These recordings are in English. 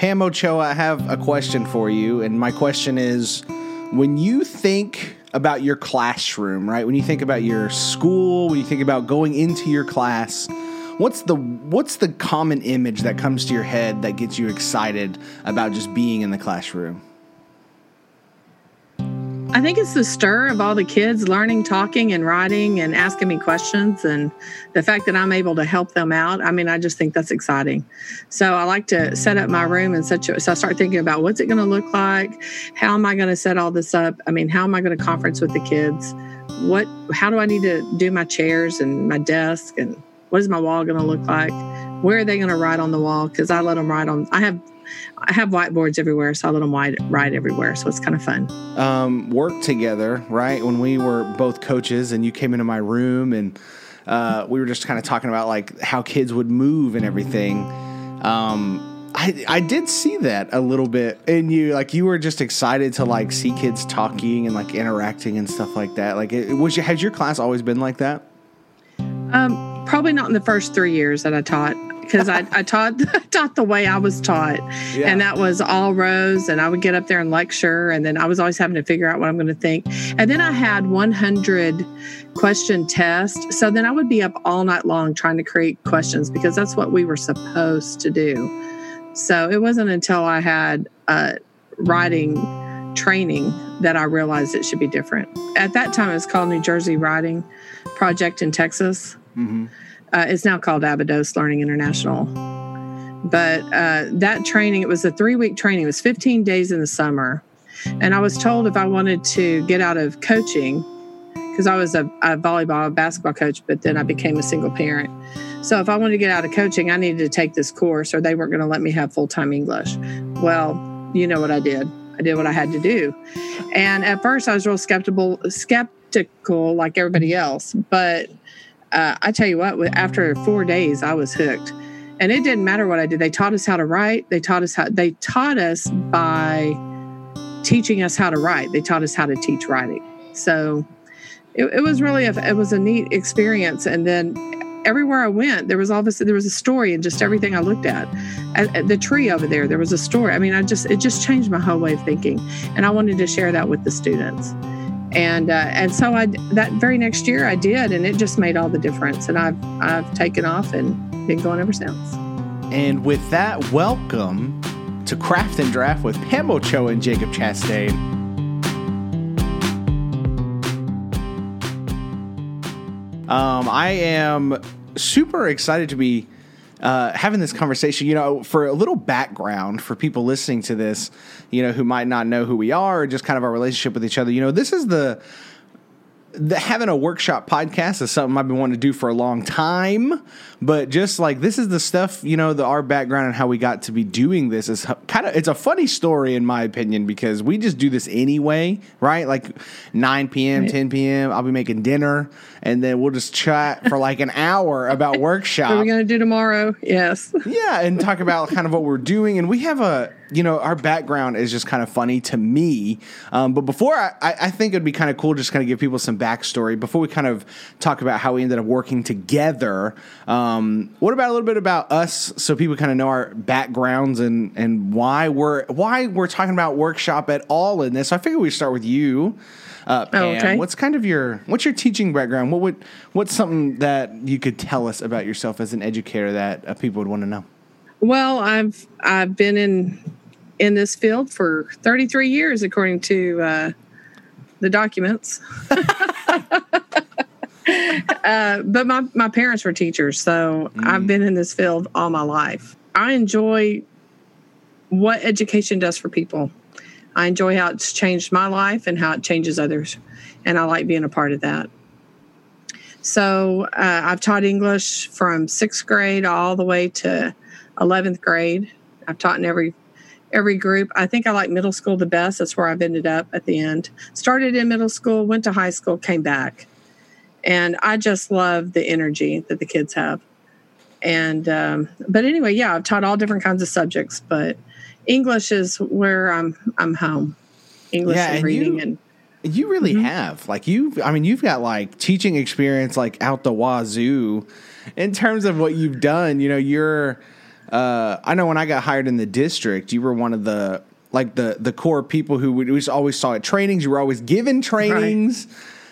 Pam Ochoa, I have a question for you. And my question is when you think about your classroom, right? When you think about your school, when you think about going into your class, what's the what's the common image that comes to your head that gets you excited about just being in the classroom? I think it's the stir of all the kids learning, talking, and writing and asking me questions, and the fact that I'm able to help them out. I mean, I just think that's exciting. So I like to set up my room in such a so I start thinking about what's it going to look like, how am I going to set all this up? I mean, how am I going to conference with the kids? What, how do I need to do my chairs and my desk, and what is my wall going to look like? Where are they going to write on the wall? Because I let them write on. I have I have whiteboards everywhere, so I let them write, write everywhere. So it's kind of fun. Um, work together, right? When we were both coaches, and you came into my room, and uh, we were just kind of talking about like how kids would move and everything. Um, I, I did see that a little bit in you. Like you were just excited to like see kids talking and like interacting and stuff like that. Like, it, was has your class always been like that? Um, probably not in the first three years that I taught because I, I taught taught the way I was taught, yeah. and that was all rows. And I would get up there and lecture, and then I was always having to figure out what I'm going to think. And then I had 100 question test, so then I would be up all night long trying to create questions because that's what we were supposed to do. So it wasn't until I had uh, writing training that I realized it should be different. At that time, it was called New Jersey Writing Project in Texas. Mm-hmm. Uh, it's now called Abydos Learning International. But uh, that training, it was a three week training, it was 15 days in the summer. And I was told if I wanted to get out of coaching, because I was a, a volleyball, basketball coach, but then I became a single parent. So if I wanted to get out of coaching, I needed to take this course or they weren't going to let me have full time English. Well, you know what I did. I did what I had to do. And at first I was real skeptical, skeptical like everybody else, but uh, I tell you what, after four days, I was hooked. And it didn't matter what I did. They taught us how to write. They taught us how, they taught us by teaching us how to write. They taught us how to teach writing. So it, it was really, a, it was a neat experience. And then everywhere I went, there was obviously, there was a story in just everything I looked at. at. At the tree over there, there was a story. I mean, I just, it just changed my whole way of thinking. And I wanted to share that with the students and uh, and so I that very next year I did, and it just made all the difference. And I've I've taken off and been going ever since. And with that, welcome to Craft and Draft with Pam Ochoa and Jacob Chastain. Um, I am super excited to be uh, having this conversation. You know, for a little background for people listening to this, you know, who might not know who we are or just kind of our relationship with each other. You know, this is the the, having a workshop podcast is something I've been wanting to do for a long time. But just like this is the stuff, you know, the our background and how we got to be doing this is kind of it's a funny story in my opinion because we just do this anyway, right? Like 9 p.m.. 10 p.m. I'll be making dinner and then we'll just chat for like an hour about workshop. what are we going to do tomorrow? Yes. yeah, and talk about kind of what we're doing. And we have a, you know, our background is just kind of funny to me. Um, but before I, I think it'd be kind of cool just kind of give people some backstory before we kind of talk about how we ended up working together. Um, what about a little bit about us so people kind of know our backgrounds and and why we're why we're talking about workshop at all in this? So I figure we start with you. Uh, Pam, oh, okay. what's kind of your what's your teaching background? What would what's something that you could tell us about yourself as an educator that uh, people would want to know? Well, I've I've been in in this field for 33 years, according to uh, the documents. uh, but my, my parents were teachers, so mm. I've been in this field all my life. I enjoy what education does for people. I enjoy how it's changed my life and how it changes others, and I like being a part of that. So uh, I've taught English from sixth grade all the way to 11th grade. I've taught in every every group. I think I like middle school the best. That's where I've ended up at the end. Started in middle school, went to high school, came back. And I just love the energy that the kids have. And, um, but anyway, yeah, I've taught all different kinds of subjects, but English is where I'm, I'm home. English yeah, and, and reading you, and, you really mm-hmm. have like you i mean you've got like teaching experience like out the wazoo in terms of what you've done you know you're uh, I know when I got hired in the district, you were one of the like the the core people who we always saw at trainings. You were always given trainings,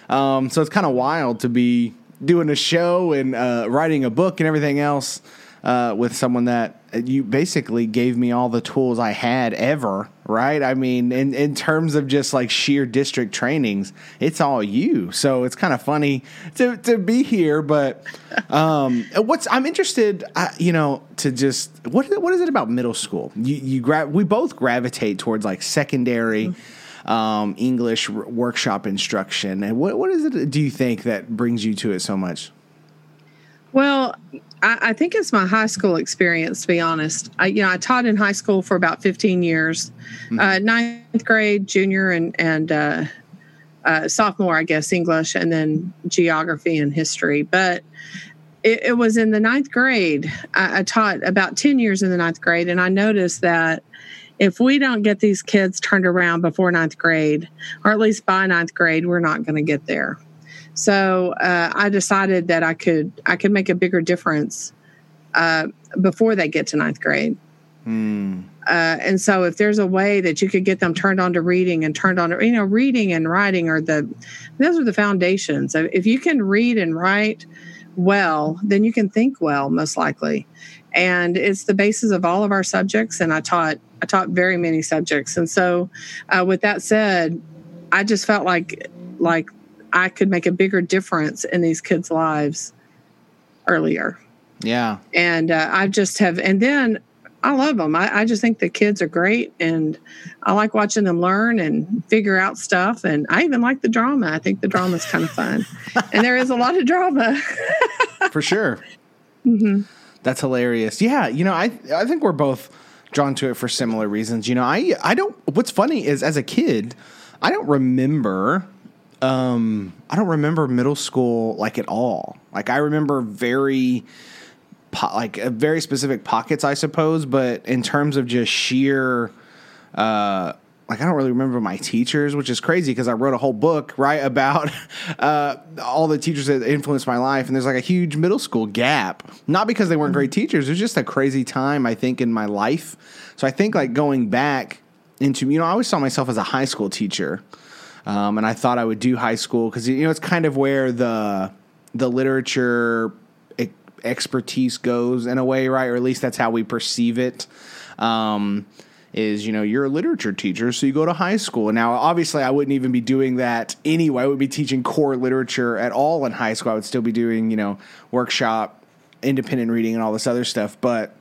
right. um, so it's kind of wild to be doing a show and uh, writing a book and everything else uh, with someone that you basically gave me all the tools I had ever, right? I mean, in, in terms of just like sheer district trainings, it's all you. So it's kind of funny to, to be here. But um, what's I'm interested, uh, you know, to just what what is it about middle school? You you grab we both gravitate towards like secondary. Um, English r- workshop instruction, and what what is it? Do you think that brings you to it so much? Well, I, I, think it's my high school experience. To be honest, I you know I taught in high school for about 15 years, mm-hmm. uh, ninth grade, junior, and and uh, uh, sophomore, I guess English, and then geography and history. But it, it was in the ninth grade. I, I taught about 10 years in the ninth grade, and I noticed that if we don't get these kids turned around before ninth grade, or at least by ninth grade, we're not going to get there. So uh, I decided that I could I could make a bigger difference uh, before they get to ninth grade. Mm. Uh, and so if there's a way that you could get them turned on to reading and turned on to you know reading and writing are the those are the foundations. If you can read and write well, then you can think well most likely. And it's the basis of all of our subjects. And I taught I taught very many subjects. And so, uh, with that said, I just felt like like I could make a bigger difference in these kids' lives earlier. Yeah. And uh, I just have, and then I love them. I, I, just think the kids are great, and I like watching them learn and figure out stuff. And I even like the drama. I think the drama is kind of fun, and there is a lot of drama. for sure. Mm-hmm. That's hilarious. Yeah, you know, I I think we're both drawn to it for similar reasons. You know, I I don't. What's funny is as a kid, I don't remember um, I don't remember middle school like at all. Like I remember very po- like uh, very specific pockets, I suppose, but in terms of just sheer uh like I don't really remember my teachers, which is crazy because I wrote a whole book right about uh, all the teachers that influenced my life, and there's like a huge middle school gap. Not because they weren't great teachers; it was just a crazy time I think in my life. So I think like going back into you know I always saw myself as a high school teacher, um, and I thought I would do high school because you know it's kind of where the the literature expertise goes in a way, right? Or at least that's how we perceive it. Um, is you know you're a literature teacher, so you go to high school. Now, obviously, I wouldn't even be doing that anyway. I would be teaching core literature at all in high school. I would still be doing you know workshop, independent reading, and all this other stuff. But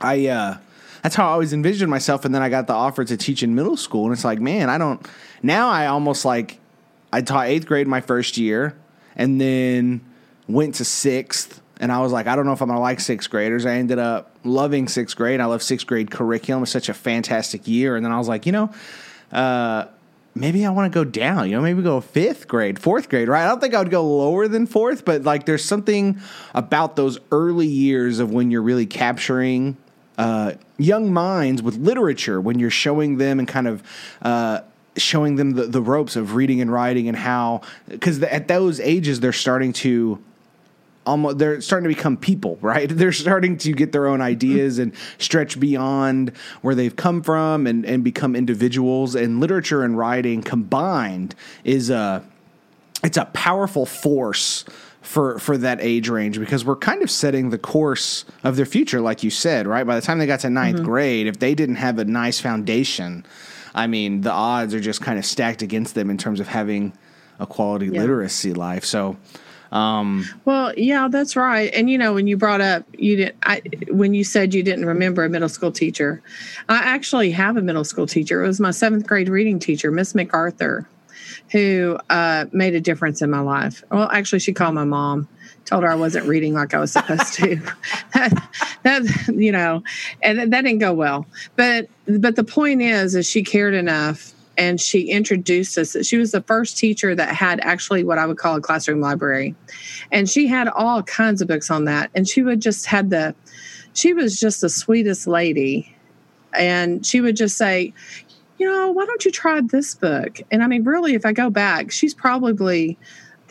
I. Uh, that's how I always envisioned myself. And then I got the offer to teach in middle school, and it's like, man, I don't. Now I almost like I taught eighth grade my first year, and then went to sixth. And I was like, I don't know if I'm gonna like sixth graders. I ended up loving sixth grade. I love sixth grade curriculum. It was such a fantastic year. And then I was like, you know, uh, maybe I want to go down, you know, maybe go fifth grade, fourth grade, right? I don't think I would go lower than fourth, but like there's something about those early years of when you're really capturing uh, young minds with literature when you're showing them and kind of uh, showing them the, the ropes of reading and writing and how because at those ages they're starting to almost they're starting to become people right they're starting to get their own ideas and stretch beyond where they've come from and, and become individuals and literature and writing combined is a it's a powerful force for for that age range because we're kind of setting the course of their future, like you said, right? By the time they got to ninth mm-hmm. grade, if they didn't have a nice foundation, I mean, the odds are just kind of stacked against them in terms of having a quality yeah. literacy life. So. Um, well, yeah, that's right. And you know, when you brought up you didn't, I, when you said you didn't remember a middle school teacher, I actually have a middle school teacher. It was my seventh grade reading teacher, Miss MacArthur who uh, made a difference in my life. Well, actually, she called my mom, told her I wasn't reading like I was supposed to. that, that, you know, and that didn't go well. But but the point is, is she cared enough and she introduced us. She was the first teacher that had actually what I would call a classroom library, and she had all kinds of books on that. And she would just had the, she was just the sweetest lady, and she would just say, you know, why don't you try this book? And I mean, really, if I go back, she's probably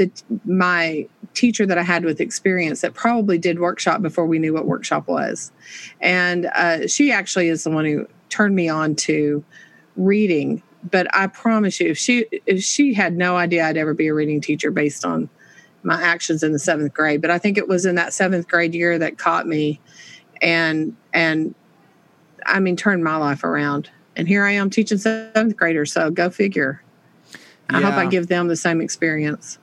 the my teacher that I had with experience that probably did workshop before we knew what workshop was, and uh, she actually is the one who turned me on to reading. But I promise you, if she if she had no idea I'd ever be a reading teacher based on my actions in the seventh grade, but I think it was in that seventh grade year that caught me, and and I mean turned my life around. And here I am teaching seventh graders. So go figure. I hope I give them the same experience.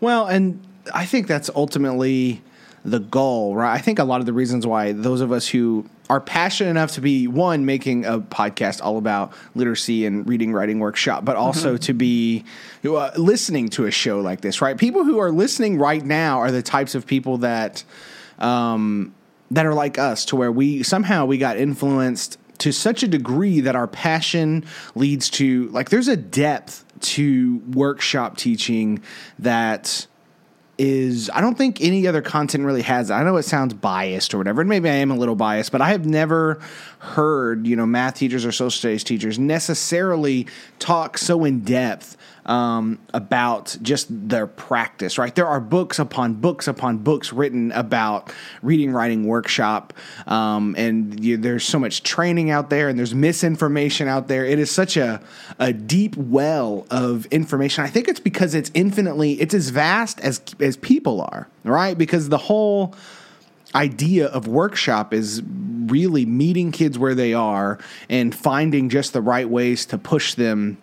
Well, and I think that's ultimately the goal, right? I think a lot of the reasons why those of us who are passionate enough to be one making a podcast all about literacy and reading writing workshop but also mm-hmm. to be uh, listening to a show like this right people who are listening right now are the types of people that um, that are like us to where we somehow we got influenced to such a degree that our passion leads to like there's a depth to workshop teaching that is I don't think any other content really has. I know it sounds biased or whatever, and maybe I am a little biased, but I have never heard you know math teachers or social studies teachers necessarily talk so in depth um, about just their practice, right? There are books upon books upon books written about reading, writing workshop, um, and you, there's so much training out there, and there's misinformation out there. It is such a a deep well of information. I think it's because it's infinitely, it's as vast as as people are, right? Because the whole idea of workshop is really meeting kids where they are and finding just the right ways to push them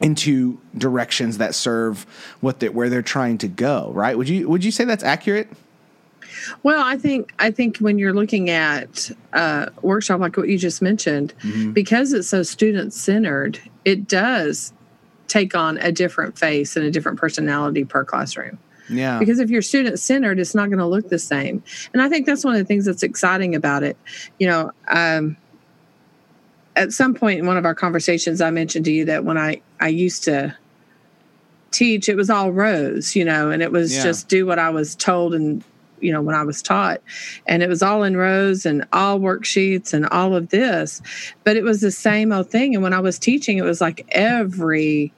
into directions that serve what they, where they're trying to go right would you would you say that's accurate well i think i think when you're looking at uh, workshop like what you just mentioned mm-hmm. because it's so student centered it does take on a different face and a different personality per classroom yeah. Because if you're student centered, it's not going to look the same. And I think that's one of the things that's exciting about it. You know, um, at some point in one of our conversations, I mentioned to you that when I I used to teach, it was all rows, you know, and it was yeah. just do what I was told and you know when I was taught, and it was all in rows and all worksheets and all of this, but it was the same old thing. And when I was teaching, it was like every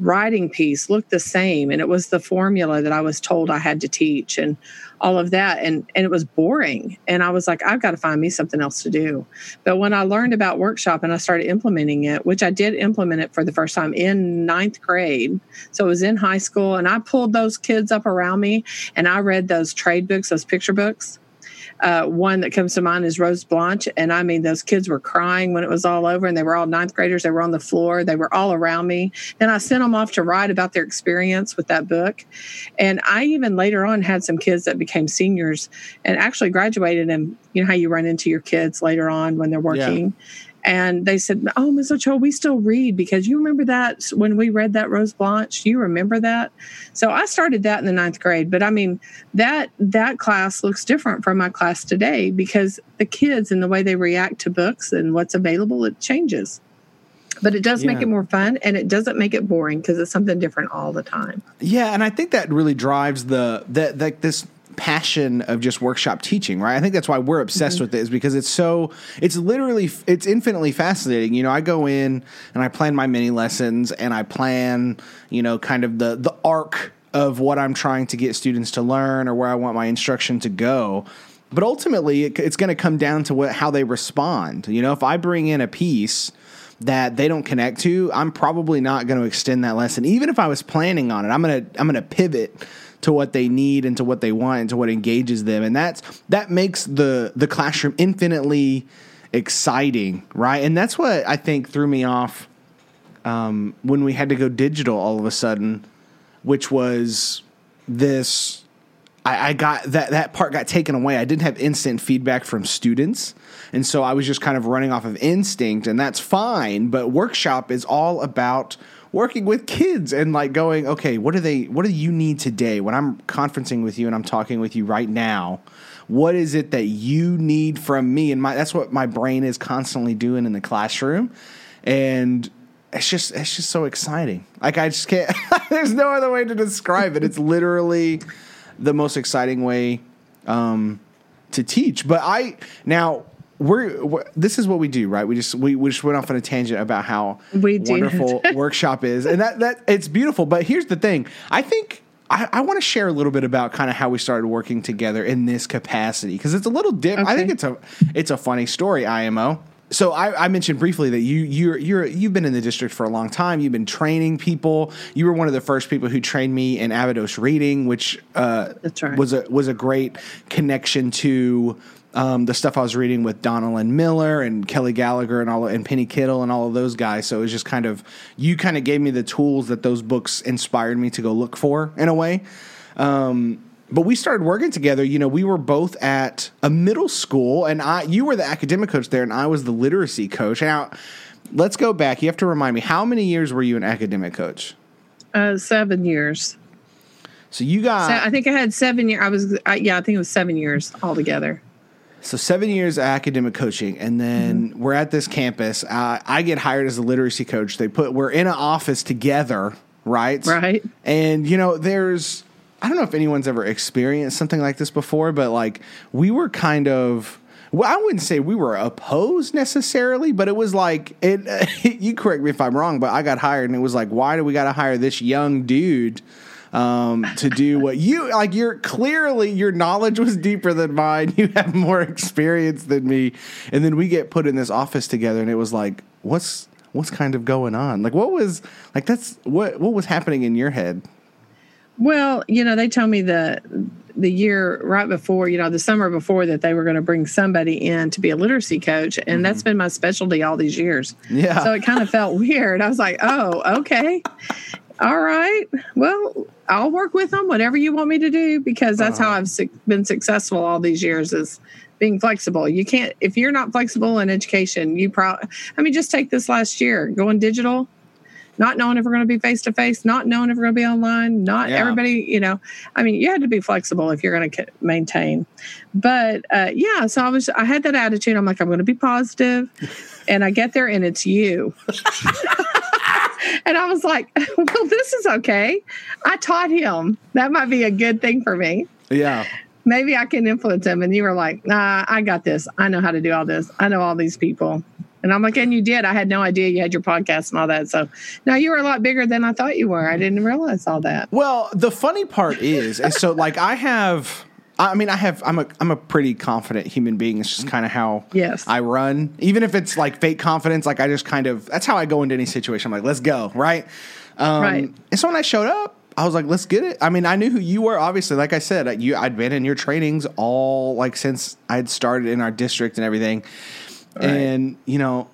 writing piece looked the same and it was the formula that I was told I had to teach and all of that and and it was boring and I was like I've got to find me something else to do. But when I learned about workshop and I started implementing it, which I did implement it for the first time in ninth grade. So it was in high school and I pulled those kids up around me and I read those trade books, those picture books uh, one that comes to mind is Rose Blanche. And I mean, those kids were crying when it was all over, and they were all ninth graders. They were on the floor, they were all around me. And I sent them off to write about their experience with that book. And I even later on had some kids that became seniors and actually graduated. And you know how you run into your kids later on when they're working. Yeah and they said, "Oh, Miss Ochoa, we still read because you remember that when we read that Rose Blanche. You remember that?" So I started that in the ninth grade. But I mean, that that class looks different from my class today because the kids and the way they react to books and what's available it changes. But it does yeah. make it more fun, and it doesn't make it boring because it's something different all the time. Yeah, and I think that really drives the that that this passion of just workshop teaching, right? I think that's why we're obsessed mm-hmm. with it is because it's so it's literally it's infinitely fascinating. You know, I go in and I plan my mini lessons and I plan, you know, kind of the the arc of what I'm trying to get students to learn or where I want my instruction to go. But ultimately, it, it's going to come down to what how they respond. You know, if I bring in a piece that they don't connect to, I'm probably not going to extend that lesson. Even if I was planning on it, I'm going to I'm going to pivot to what they need and to what they want and to what engages them. And that's that makes the the classroom infinitely exciting right? And that's what i think threw me off um, when we had to go digital all of a sudden which was this I, I got that that part got taken away. I didn't have instant feedback from students. And so i was just kind of running off of instinct and that's fine but workshop is all about working with kids and like going, okay, what do they what do you need today when I'm conferencing with you and I'm talking with you right now? What is it that you need from me? And my that's what my brain is constantly doing in the classroom. And it's just it's just so exciting. Like I just can't there's no other way to describe it. It's literally the most exciting way um, to teach. But I now we're, we're, this is what we do, right? We just we, we just went off on a tangent about how we wonderful workshop is, and that that it's beautiful. But here's the thing: I think I, I want to share a little bit about kind of how we started working together in this capacity because it's a little different. Okay. I think it's a it's a funny story, IMO. So I, I, mentioned briefly that you you're you're you've been in the district for a long time. You've been training people. You were one of the first people who trained me in Abydos reading, which uh, right. was a was a great connection to um, the stuff I was reading with Donalyn Miller and Kelly Gallagher and all and Penny Kittle and all of those guys. So it was just kind of you kind of gave me the tools that those books inspired me to go look for in a way. Um, but we started working together. You know, we were both at a middle school, and I you were the academic coach there, and I was the literacy coach. Now, let's go back. You have to remind me how many years were you an academic coach? Uh, seven years. So you got. So I think I had seven years. I was I, yeah, I think it was seven years altogether. So seven years of academic coaching, and then mm-hmm. we're at this campus. Uh, I get hired as a literacy coach. They put we're in an office together, right? Right. And you know, there's I don't know if anyone's ever experienced something like this before, but like we were kind of. Well, I wouldn't say we were opposed necessarily, but it was like it. you correct me if I'm wrong, but I got hired, and it was like, why do we got to hire this young dude? Um, to do what you like. You're clearly your knowledge was deeper than mine. You have more experience than me, and then we get put in this office together, and it was like, what's what's kind of going on? Like, what was like that's what what was happening in your head? Well, you know, they told me the the year right before, you know, the summer before that they were going to bring somebody in to be a literacy coach, and mm-hmm. that's been my specialty all these years. Yeah. So it kind of felt weird. I was like, oh, okay all right, well, I'll work with them, whatever you want me to do, because that's uh-huh. how I've su- been successful all these years is being flexible. You can't, if you're not flexible in education, you probably, I mean, just take this last year, going digital, not knowing if we're going to be face to face, not knowing if we're going to be online, not yeah. everybody, you know, I mean, you had to be flexible if you're going to maintain. But uh, yeah, so I was, I had that attitude. I'm like, I'm going to be positive, and I get there and it's you. and I was like, well, this is okay. I taught him. That might be a good thing for me. Yeah. Maybe I can influence him. And you were like, nah, I got this. I know how to do all this. I know all these people. And I'm like, and you did. I had no idea you had your podcast and all that. So now you were a lot bigger than I thought you were. I didn't realize all that. Well, the funny part is, is so like I have I mean, I have. I'm a. I'm a pretty confident human being. It's just kind of how yes I run. Even if it's like fake confidence, like I just kind of. That's how I go into any situation. I'm like, let's go, right? Um, right. And so when I showed up, I was like, let's get it. I mean, I knew who you were. Obviously, like I said, you. I'd been in your trainings all like since I had started in our district and everything. Right. And you know,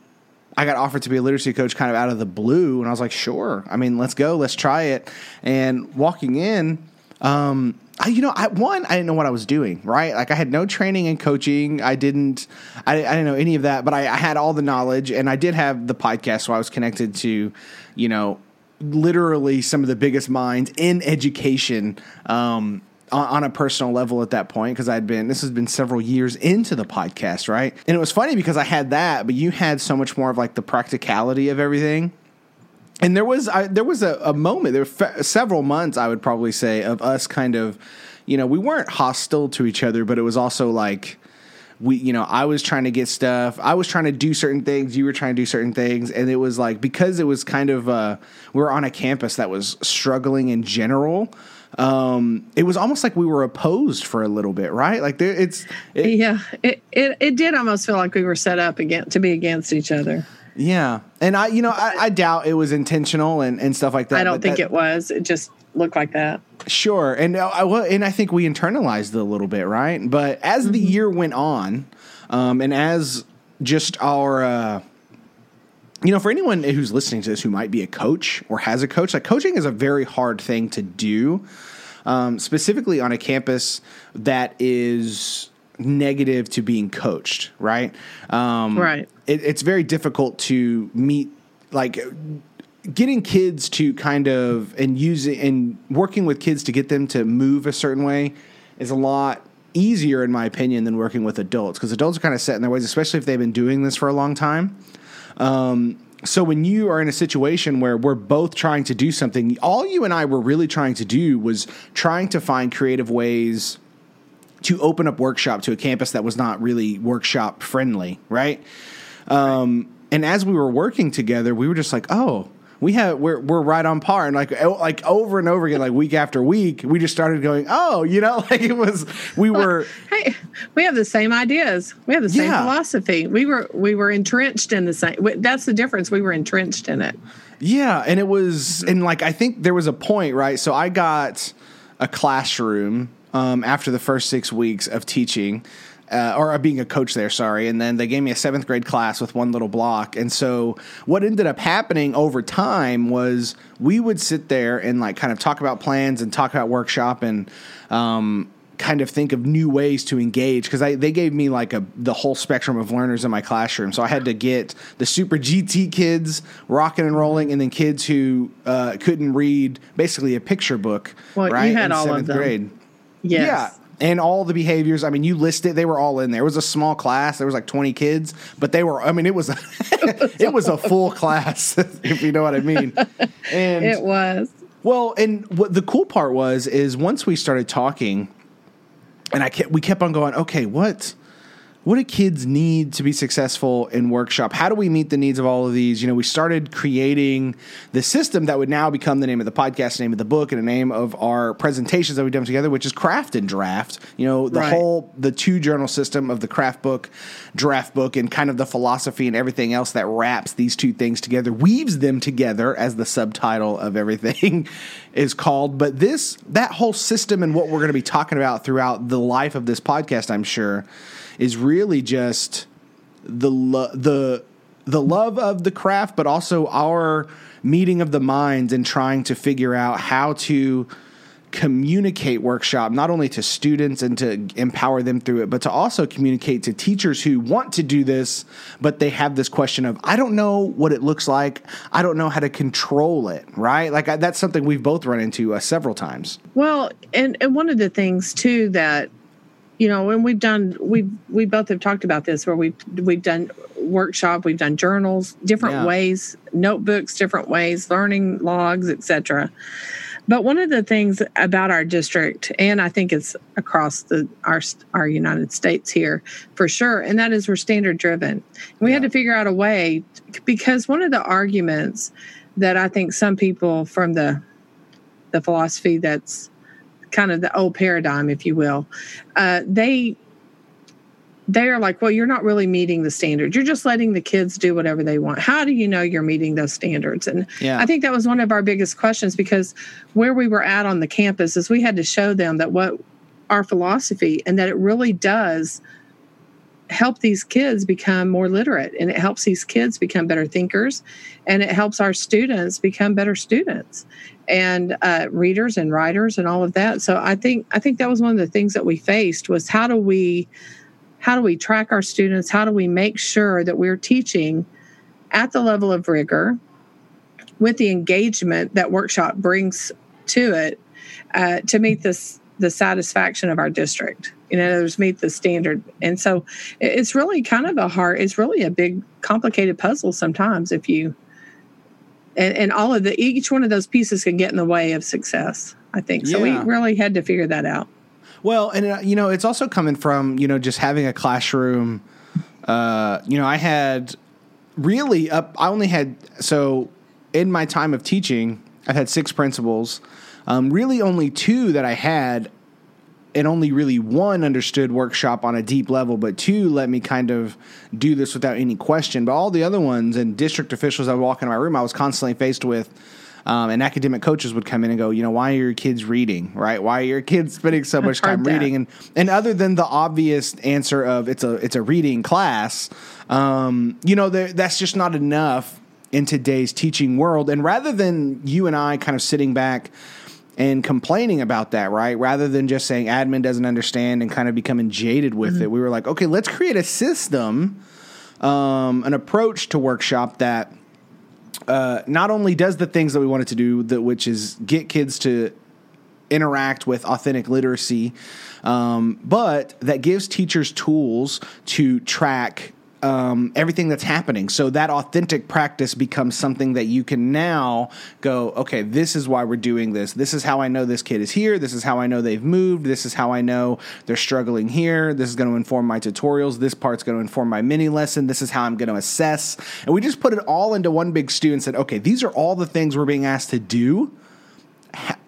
I got offered to be a literacy coach kind of out of the blue, and I was like, sure. I mean, let's go, let's try it. And walking in, um, I, you know, I, one, I didn't know what I was doing, right? Like I had no training in coaching. I didn't, I, I didn't know any of that, but I, I, had all the knowledge and I did have the podcast. So I was connected to, you know, literally some of the biggest minds in education, um, on, a personal level at that point because I'd been this has been several years into the podcast, right? And it was funny because I had that, but you had so much more of like the practicality of everything and there was I, there was a, a moment there were several months I would probably say of us kind of you know we weren't hostile to each other but it was also like we you know I was trying to get stuff I was trying to do certain things you were trying to do certain things and it was like because it was kind of uh, we were on a campus that was struggling in general um, it was almost like we were opposed for a little bit, right? Like there, it's it, yeah, it, it it did almost feel like we were set up again to be against each other. Yeah, and I, you know, I, I doubt it was intentional and, and stuff like that. I don't think that, it was. It just looked like that. Sure, and uh, I and I think we internalized it a little bit, right? But as mm-hmm. the year went on, um, and as just our, uh, you know, for anyone who's listening to this who might be a coach or has a coach, like coaching is a very hard thing to do, um, specifically on a campus that is negative to being coached, right? Um, right. It, it's very difficult to meet like getting kids to kind of and using and working with kids to get them to move a certain way is a lot easier in my opinion than working with adults because adults are kind of set in their ways especially if they've been doing this for a long time um, so when you are in a situation where we're both trying to do something all you and i were really trying to do was trying to find creative ways to open up workshop to a campus that was not really workshop friendly, right? Um, and as we were working together, we were just like, oh, we have we're we're right on par, and like like over and over again, like week after week, we just started going, oh, you know, like it was we were. hey, we have the same ideas. We have the same yeah. philosophy. We were we were entrenched in the same. That's the difference. We were entrenched in it. Yeah, and it was, and like I think there was a point, right? So I got a classroom um, after the first six weeks of teaching uh, or being a coach there, sorry. And then they gave me a seventh grade class with one little block. And so what ended up happening over time was we would sit there and like kind of talk about plans and talk about workshop and um, kind of think of new ways to engage because they gave me like a the whole spectrum of learners in my classroom. So I had to get the super GT kids rocking and rolling, and then kids who uh, couldn't read basically a picture book. Well, right, you had all of them. Grade. Yes. Yeah and all the behaviors. I mean, you listed they were all in there. It was a small class. There was like twenty kids, but they were. I mean, it was a, it was a full class, if you know what I mean. And it was well. And what the cool part was is once we started talking, and I kept we kept on going. Okay, what what do kids need to be successful in workshop? How do we meet the needs of all of these? You know, we started creating the system that would now become the name of the podcast, name of the book, and the name of our presentations that we've done together, which is Craft and Draft. You know, the right. whole the two journal system of the craft book, draft book, and kind of the philosophy and everything else that wraps these two things together, weaves them together as the subtitle of everything is called. But this that whole system and what we're going to be talking about throughout the life of this podcast, I'm sure is really just the lo- the the love of the craft, but also our meeting of the minds and trying to figure out how to communicate workshop not only to students and to empower them through it but to also communicate to teachers who want to do this but they have this question of i don't know what it looks like. I don't know how to control it right? Like I, that's something we've both run into uh, several times. Well and, and one of the things too that you know, and we've done we we both have talked about this where we've we've done workshop, we've done journals, different yeah. ways, notebooks, different ways, learning logs, etc. But one of the things about our district, and I think it's across the our our United States here for sure, and that is we're standard driven. We yeah. had to figure out a way because one of the arguments that I think some people from the the philosophy that's kind of the old paradigm, if you will, uh, they they are like, well, you're not really meeting the standards. You're just letting the kids do whatever they want. How do you know you're meeting those standards? And yeah. I think that was one of our biggest questions because where we were at on the campus is we had to show them that what our philosophy and that it really does help these kids become more literate and it helps these kids become better thinkers and it helps our students become better students and uh, readers and writers and all of that. So i think i think that was one of the things that we faced was how do we how do we track our students? How do we make sure that we're teaching at the level of rigor with the engagement that workshop brings to it uh, to meet this the satisfaction of our district you know others meet the standard. And so it's really kind of a hard it's really a big complicated puzzle sometimes if you and, and all of the each one of those pieces can get in the way of success i think. So yeah. we really had to figure that out. Well and uh, you know it's also coming from you know just having a classroom uh, you know i had really up i only had so in my time of teaching i've had six principals um, really only two that i had and only really one understood workshop on a deep level, but two let me kind of do this without any question. But all the other ones and district officials that would walk into my room, I was constantly faced with. Um, and academic coaches would come in and go, you know, why are your kids reading, right? Why are your kids spending so much time reading? And and other than the obvious answer of it's a it's a reading class, um, you know, that's just not enough in today's teaching world. And rather than you and I kind of sitting back and complaining about that, right? Rather than just saying admin doesn't understand and kind of becoming jaded with mm-hmm. it, we were like, okay, let's create a system, um, an approach to workshop that uh, not only does the things that we wanted to do, that which is get kids to interact with authentic literacy, um, but that gives teachers tools to track um, everything that's happening. So that authentic practice becomes something that you can now go, okay, this is why we're doing this. This is how I know this kid is here. This is how I know they've moved. This is how I know they're struggling here. This is going to inform my tutorials. This part's going to inform my mini lesson. This is how I'm going to assess. And we just put it all into one big stew and said, okay, these are all the things we're being asked to do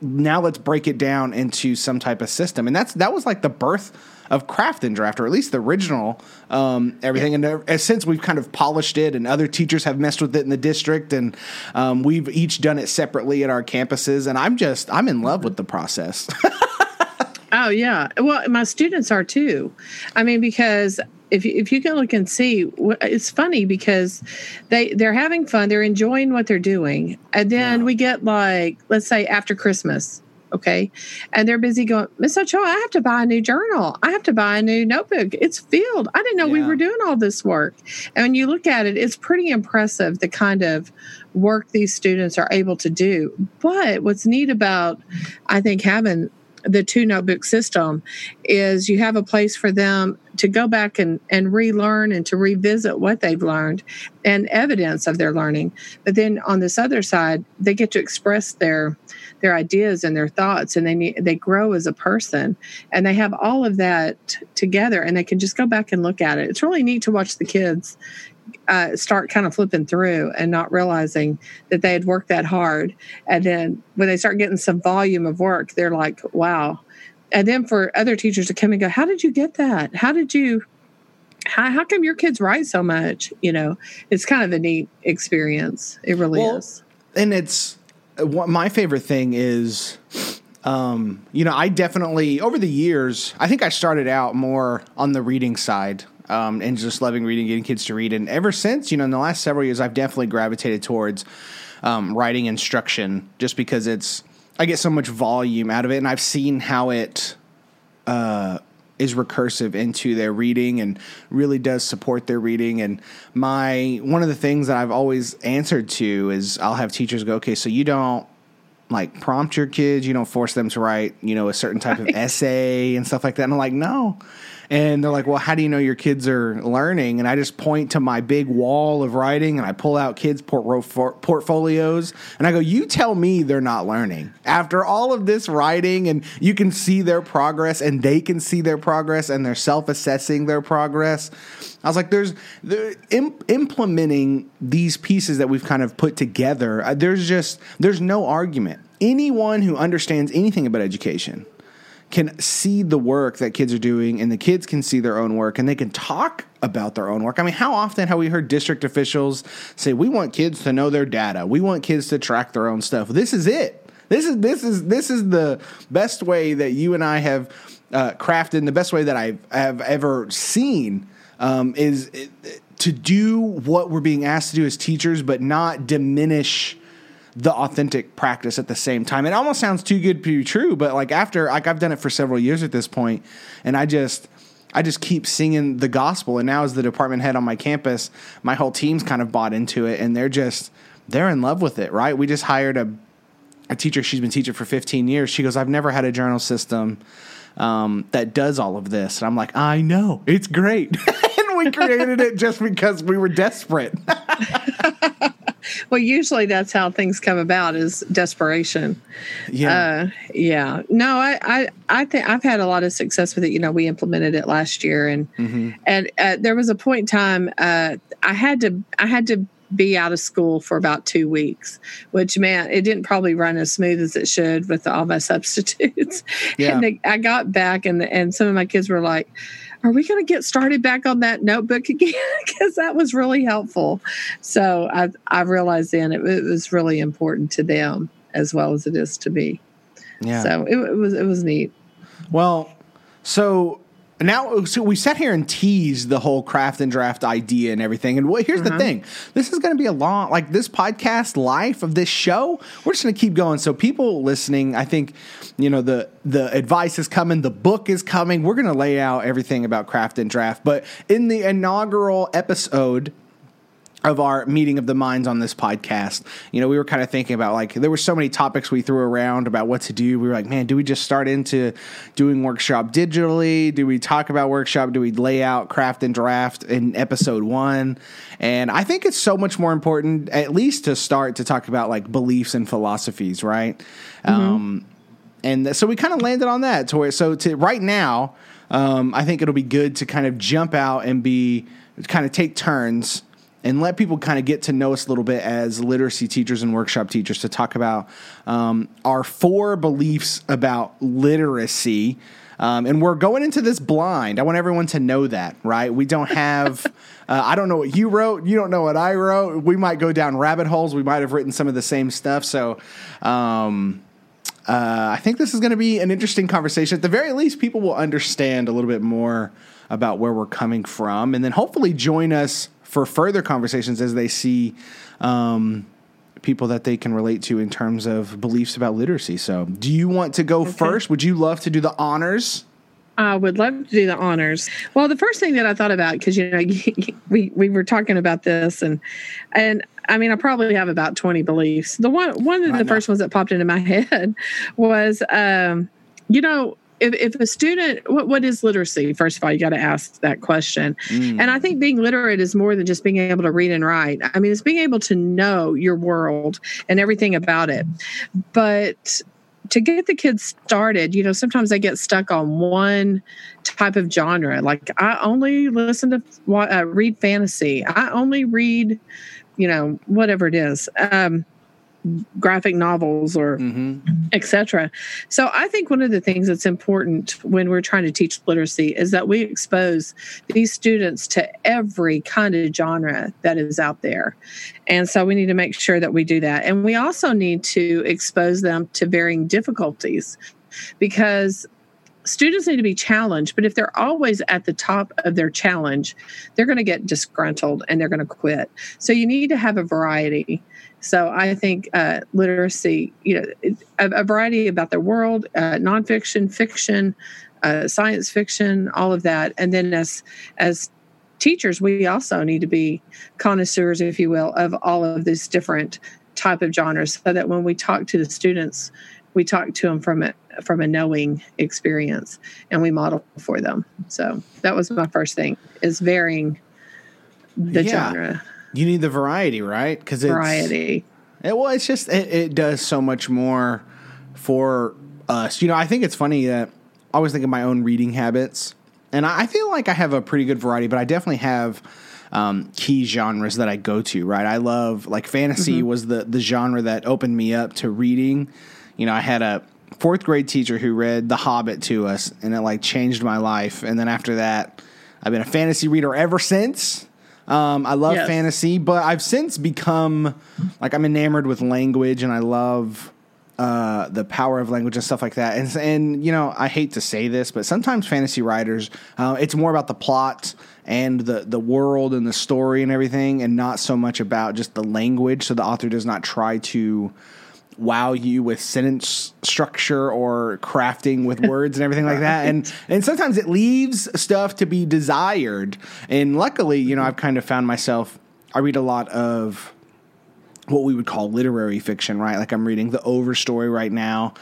now let's break it down into some type of system and that's that was like the birth of craft and draft or at least the original um, everything. Yeah. and uh, since we've kind of polished it and other teachers have messed with it in the district and um, we've each done it separately at our campuses. And i'm just i'm in love with the process. Oh yeah. Well my students are too. I mean because if you, if you can look and see, it's funny because they they're having fun, they're enjoying what they're doing, and then yeah. we get like let's say after Christmas, okay, and they're busy going, Miss Ochoa, I have to buy a new journal, I have to buy a new notebook. It's filled. I didn't know yeah. we were doing all this work, and when you look at it, it's pretty impressive the kind of work these students are able to do. But what's neat about I think having the two notebook system is you have a place for them to go back and, and relearn and to revisit what they've learned and evidence of their learning. But then on this other side, they get to express their their ideas and their thoughts and they they grow as a person and they have all of that together and they can just go back and look at it. It's really neat to watch the kids uh, start kind of flipping through and not realizing that they had worked that hard. And then when they start getting some volume of work, they're like, wow. And then for other teachers to come and go, how did you get that? How did you? How, how come your kids write so much? You know, it's kind of a neat experience. It really well, is. And it's what my favorite thing is um, you know, I definitely over the years, I think I started out more on the reading side um, and just loving reading, getting kids to read. And ever since, you know, in the last several years, I've definitely gravitated towards um, writing instruction just because it's, I get so much volume out of it. And I've seen how it, uh, is recursive into their reading and really does support their reading. And my one of the things that I've always answered to is I'll have teachers go, okay, so you don't like prompt your kids, you don't force them to write, you know, a certain type right. of essay and stuff like that. And I'm like, no, and they're like, well, how do you know your kids are learning? And I just point to my big wall of writing and I pull out kids' port- portfolios and I go, you tell me they're not learning. After all of this writing and you can see their progress and they can see their progress and they're self assessing their progress. I was like, there's imp- implementing these pieces that we've kind of put together. Uh, there's just, there's no argument. Anyone who understands anything about education can see the work that kids are doing and the kids can see their own work and they can talk about their own work. I mean, how often have we heard district officials say, "We want kids to know their data. We want kids to track their own stuff." This is it. This is this is this is the best way that you and I have uh, crafted, and the best way that I have ever seen um, is to do what we're being asked to do as teachers, but not diminish the authentic practice at the same time. It almost sounds too good to be true, but like after like I've done it for several years at this point, and I just I just keep singing the gospel. And now as the department head on my campus, my whole team's kind of bought into it, and they're just they're in love with it. Right? We just hired a a teacher. She's been teaching for 15 years. She goes, I've never had a journal system. Um, that does all of this. And I'm like, I know, it's great. and we created it just because we were desperate. well, usually that's how things come about is desperation. Yeah. Uh, yeah. No, I, I, I think I've had a lot of success with it. You know, we implemented it last year and, mm-hmm. and uh, there was a point in time, uh, I had to, I had to be out of school for about two weeks, which meant it didn't probably run as smooth as it should with all my substitutes. Yeah. And they, I got back and, and some of my kids were like, are we going to get started back on that notebook again? Because that was really helpful. So I, I realized then it, it, was really important to them as well as it is to me. Yeah. So it, it was it was neat. Well, so now so we sat here and teased the whole craft and draft idea and everything. And here's the uh-huh. thing. This is going to be a long like this podcast life of this show we're just going to keep going. So people listening i think you know the the advice is coming the book is coming. We're going to lay out everything about craft and draft. But in the inaugural episode of our meeting of the minds on this podcast. You know, we were kind of thinking about like there were so many topics we threw around about what to do. We were like, man, do we just start into doing workshop digitally? Do we talk about workshop? Do we lay out craft and draft in episode one? And I think it's so much more important, at least to start to talk about like beliefs and philosophies, right? Mm-hmm. Um, and so we kind of landed on that. To where, so to right now, um, I think it'll be good to kind of jump out and be kind of take turns and let people kind of get to know us a little bit as literacy teachers and workshop teachers to talk about um, our four beliefs about literacy. Um, and we're going into this blind. I want everyone to know that, right? We don't have, uh, I don't know what you wrote. You don't know what I wrote. We might go down rabbit holes. We might have written some of the same stuff. So, um, uh, I think this is going to be an interesting conversation. At the very least, people will understand a little bit more about where we're coming from, and then hopefully join us for further conversations as they see um, people that they can relate to in terms of beliefs about literacy. So, do you want to go okay. first? Would you love to do the honors? I would love to do the honors. Well, the first thing that I thought about because you know we we were talking about this and and I mean I probably have about twenty beliefs. The one one of the first ones that popped into my head was um, you know if, if a student what, what is literacy? First of all you got to ask that question. Mm. and i think being literate is more than just being able to read and write. I mean it's being able to know your world and everything about it. But to get the kids started you know sometimes they get stuck on one type of genre. Like i only listen to uh, read fantasy. I only read you know whatever it is. Um, graphic novels or mm-hmm. etc. So I think one of the things that's important when we're trying to teach literacy is that we expose these students to every kind of genre that is out there. And so we need to make sure that we do that. And we also need to expose them to varying difficulties because students need to be challenged, but if they're always at the top of their challenge, they're going to get disgruntled and they're going to quit. So you need to have a variety. So I think uh, literacy, you know, a, a, variety about the world, uh, nonfiction, fiction, uh, science fiction, all of that, and then as as teachers, we also need to be connoisseurs, if you will, of all of these different type of genres, so that when we talk to the students, we talk to them from a from a knowing experience, and we model for them. So that was my first thing: is varying the yeah. genre. You need the variety, right? Because variety. It, well, it's just it, it does so much more for us. You know, I think it's funny that I always think of my own reading habits, and I, I feel like I have a pretty good variety, but I definitely have um, key genres that I go to. Right, I love like fantasy mm-hmm. was the the genre that opened me up to reading. You know, I had a fourth grade teacher who read The Hobbit to us, and it like changed my life. And then after that, I've been a fantasy reader ever since. Um, I love yes. fantasy, but I've since become like I'm enamored with language, and I love uh, the power of language and stuff like that. And, and you know, I hate to say this, but sometimes fantasy writers, uh, it's more about the plot and the the world and the story and everything, and not so much about just the language. So the author does not try to wow you with sentence structure or crafting with words and everything like that. And and sometimes it leaves stuff to be desired. And luckily, you know, I've kind of found myself I read a lot of what we would call literary fiction, right? Like I'm reading the Overstory right now.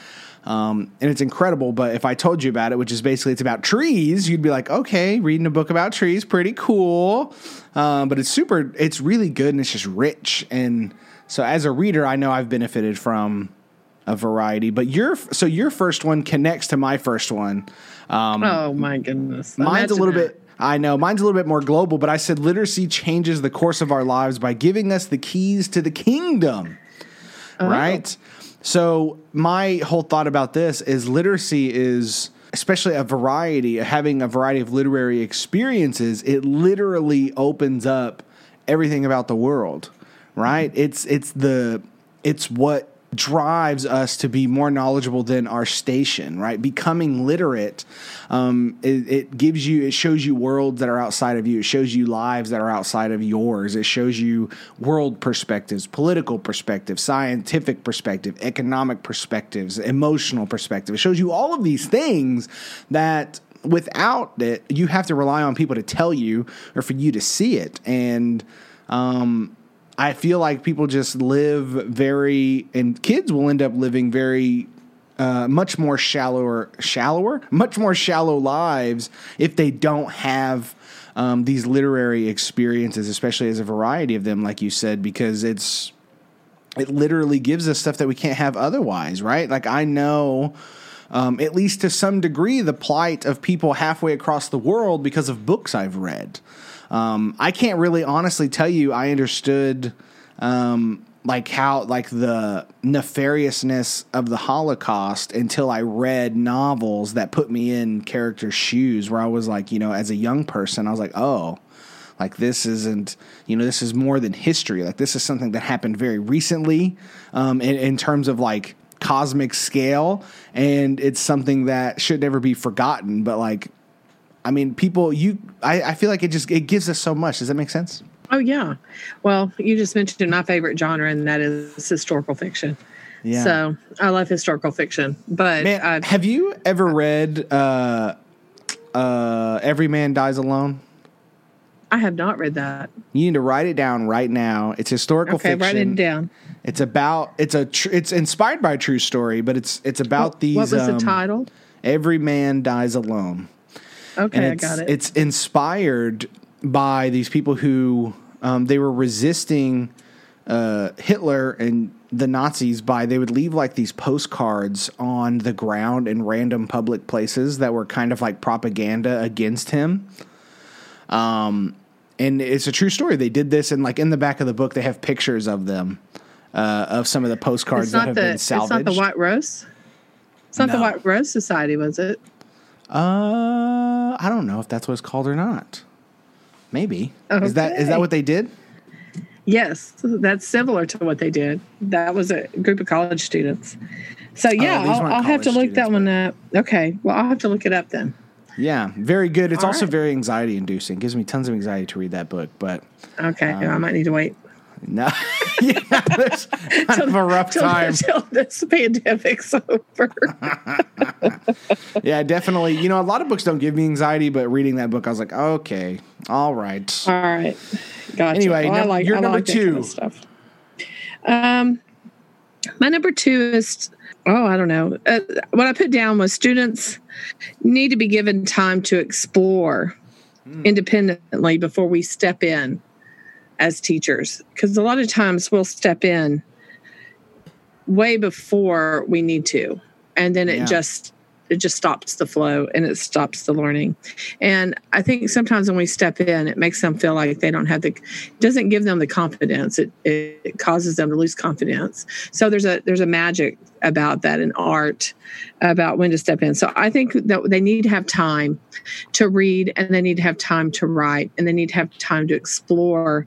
Um, and it's incredible. But if I told you about it, which is basically it's about trees, you'd be like, okay, reading a book about trees, pretty cool. Um, but it's super, it's really good and it's just rich and so as a reader, I know I've benefited from a variety. But your so your first one connects to my first one. Um, oh my goodness! Mine's Imagine a little that. bit. I know mine's a little bit more global, but I said literacy changes the course of our lives by giving us the keys to the kingdom. Oh. Right. So my whole thought about this is literacy is especially a variety, having a variety of literary experiences. It literally opens up everything about the world right? It's it's the it's what drives us to be more knowledgeable than our station, right? Becoming literate, um, it, it, gives you, it shows you worlds that are outside of you. It shows you lives that are outside of yours. It shows you world perspectives, political perspective, scientific perspective, economic perspectives, emotional perspective. It shows you all of these things that without it, you have to rely on people to tell you or for you to see it. And Um, I feel like people just live very, and kids will end up living very uh, much more shallower, shallower, much more shallow lives if they don't have um, these literary experiences, especially as a variety of them, like you said, because it's it literally gives us stuff that we can't have otherwise, right? Like I know. Um, at least to some degree, the plight of people halfway across the world because of books I've read. Um, I can't really honestly tell you I understood um, like how like the nefariousness of the Holocaust until I read novels that put me in characters' shoes where I was like, you know, as a young person, I was like, oh, like this isn't, you know, this is more than history. Like this is something that happened very recently um, in, in terms of like cosmic scale, and it's something that should never be forgotten. But like, I mean, people, you, I, I feel like it just it gives us so much. Does that make sense? Oh yeah. Well, you just mentioned my favorite genre, and that is historical fiction. Yeah. So I love historical fiction. But Man, I, have you ever read uh, uh, "Every Man Dies Alone"? I have not read that. You need to write it down right now. It's historical okay, fiction. write it down. It's about it's a tr- it's inspired by a true story, but it's it's about what, these. What was um, the title? Every man dies alone. Okay, I got it. It's inspired by these people who um, they were resisting uh, Hitler and the Nazis by they would leave like these postcards on the ground in random public places that were kind of like propaganda against him. Um, and it's a true story. They did this, and like in the back of the book, they have pictures of them uh, of some of the postcards that have the, been salvaged. It's not the White Rose. It's not no. the White Rose Society, was it? Uh, I don't know if that's what it's called or not. Maybe okay. is that is that what they did? Yes, that's similar to what they did. That was a group of college students. So yeah, oh, I'll, I'll have to look that one up. Okay, well I'll have to look it up then. Yeah, very good. It's All also right. very anxiety inducing. Gives me tons of anxiety to read that book, but okay, um, I might need to wait. No, yeah, that's kind of a rough till, time. Till this pandemic's over. yeah, definitely. You know, a lot of books don't give me anxiety, but reading that book, I was like, okay, all right, all right, gotcha. Anyway, well, like, you're number like two. Kind of stuff. Um, my number two is oh, I don't know. Uh, what I put down was students need to be given time to explore mm. independently before we step in as teachers because a lot of times we'll step in way before we need to and then it yeah. just it just stops the flow and it stops the learning. And i think sometimes when we step in it makes them feel like they don't have the doesn't give them the confidence. It, it causes them to lose confidence. So there's a there's a magic about that in art about when to step in. So i think that they need to have time to read and they need to have time to write and they need to have time to explore.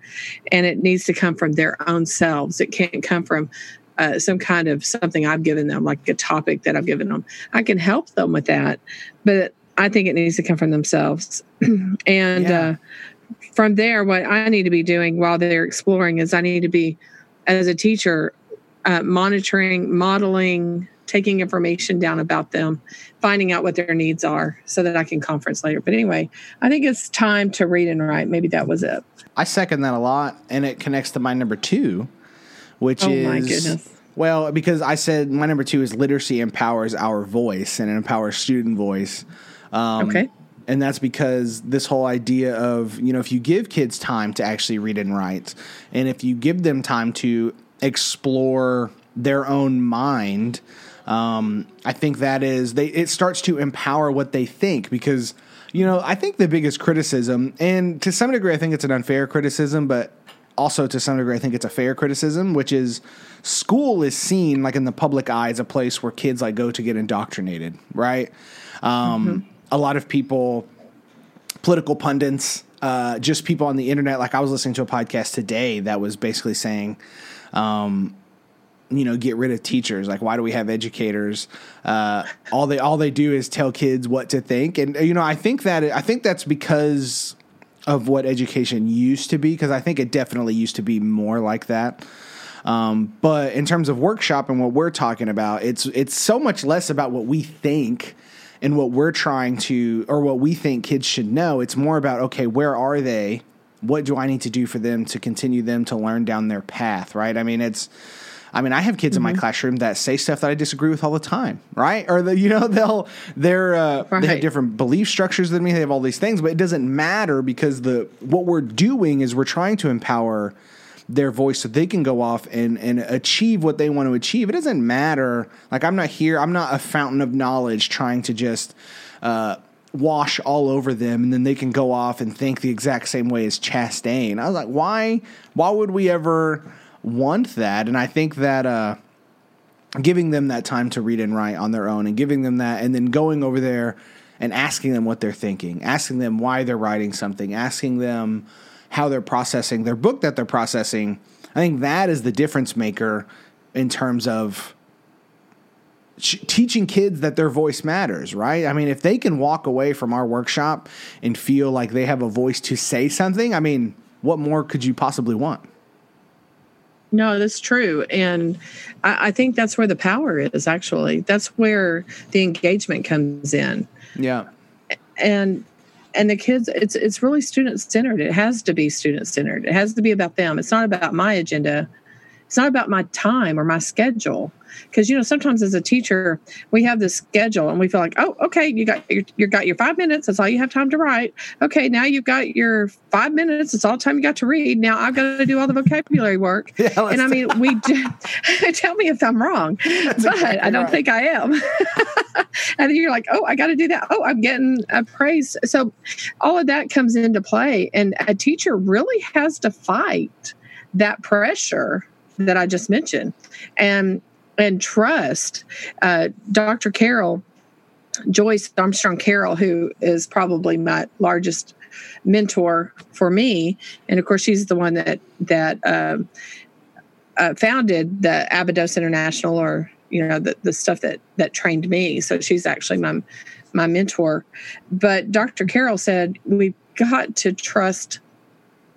And it needs to come from their own selves. It can't come from uh, some kind of something I've given them, like a topic that I've given them. I can help them with that, but I think it needs to come from themselves. and yeah. uh, from there, what I need to be doing while they're exploring is I need to be, as a teacher, uh, monitoring, modeling, taking information down about them, finding out what their needs are so that I can conference later. But anyway, I think it's time to read and write. Maybe that was it. I second that a lot, and it connects to my number two, which oh is. Well, because I said my number two is literacy empowers our voice and it empowers student voice. Um, okay. And that's because this whole idea of, you know, if you give kids time to actually read and write, and if you give them time to explore their own mind, um, I think that is they it starts to empower what they think because you know I think the biggest criticism, and to some degree I think it's an unfair criticism, but also to some degree I think it's a fair criticism, which is school is seen like in the public eye as a place where kids like go to get indoctrinated, right? Um, mm-hmm. A lot of people, political pundits, uh, just people on the internet. Like I was listening to a podcast today that was basically saying, um, you know, get rid of teachers. Like, why do we have educators? Uh, all they all they do is tell kids what to think, and you know, I think that I think that's because of what education used to be. Because I think it definitely used to be more like that. Um, but in terms of workshop and what we're talking about, it's it's so much less about what we think and what we're trying to or what we think kids should know. It's more about okay, where are they what do I need to do for them to continue them to learn down their path, right? I mean, it's I mean, I have kids mm-hmm. in my mm-hmm. classroom that say stuff that I disagree with all the time, right? Or the, you know, they'll they're uh, right. they have different belief structures than me. They have all these things, but it doesn't matter because the what we're doing is we're trying to empower their voice so they can go off and and achieve what they want to achieve. It doesn't matter. Like I'm not here. I'm not a fountain of knowledge trying to just. Uh, wash all over them and then they can go off and think the exact same way as Chastain. I was like, why why would we ever want that. And I think that uh, giving them that time to read and write on their own and giving them that and then going over there and asking them what they're thinking, asking them why they're writing something, asking them how they're processing their book that they're processing. I think that is the difference maker in terms of teaching kids that their voice matters, right? I mean, if they can walk away from our workshop and feel like they have a voice to say something, I mean, what more could you possibly want? No, that's true. And I, I, think that's where the power is actually. That's where the engagement comes in. Yeah. And and the kids it's it's really student centered. It has to be student centered. It has to be about them. It's not about my agenda. It's not about my time or my schedule because you know sometimes as a teacher we have this schedule and we feel like oh okay you got your, you got your five minutes that's all you have time to write. Okay now you've got your five minutes it's all time you got to read. Now i've got to do all the vocabulary work. Yeah, and i mean we do, tell me if i'm wrong that's but exactly i don't right. think i am. And you're like oh i got to do that. Oh i'm getting a praise so all of that comes into play and a teacher really has to fight that pressure that I just mentioned. And and trust. Uh, Dr. Carroll, Joyce Armstrong Carroll, who is probably my largest mentor for me, and of course she's the one that that uh, uh, founded the Abydos International, or you know the the stuff that that trained me. So she's actually my my mentor. But Dr. Carroll said we've got to trust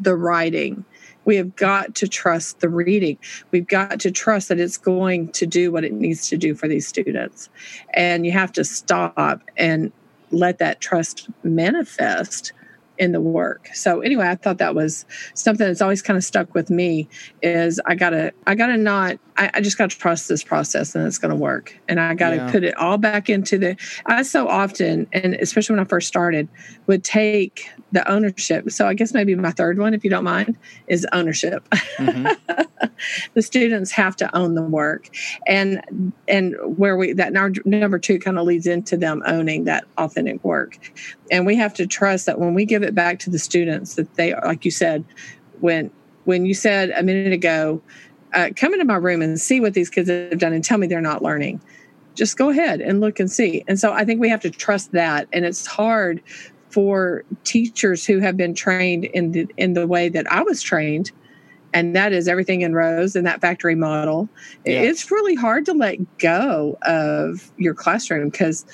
the writing we have got to trust the reading. We've got to trust that it's going to do what it needs to do for these students. And you have to stop and let that trust manifest in the work. So anyway, I thought that was something that's always kind of stuck with me is I gotta I gotta not I, I just gotta trust this process and it's gonna work. And I gotta yeah. put it all back into the I so often and especially when I first started would take the ownership. So I guess maybe my third one, if you don't mind, is ownership. Mm-hmm. the students have to own the work. And and where we that number two kind of leads into them owning that authentic work. And we have to trust that when we give it back to the students that they like you said, when when you said a minute ago, uh, come into my room and see what these kids have done and tell me they're not learning just go ahead and look and see. And so I think we have to trust that. And it's hard for teachers who have been trained in the in the way that I was trained and that is everything in rows in that factory model. Yeah. It's really hard to let go of your classroom because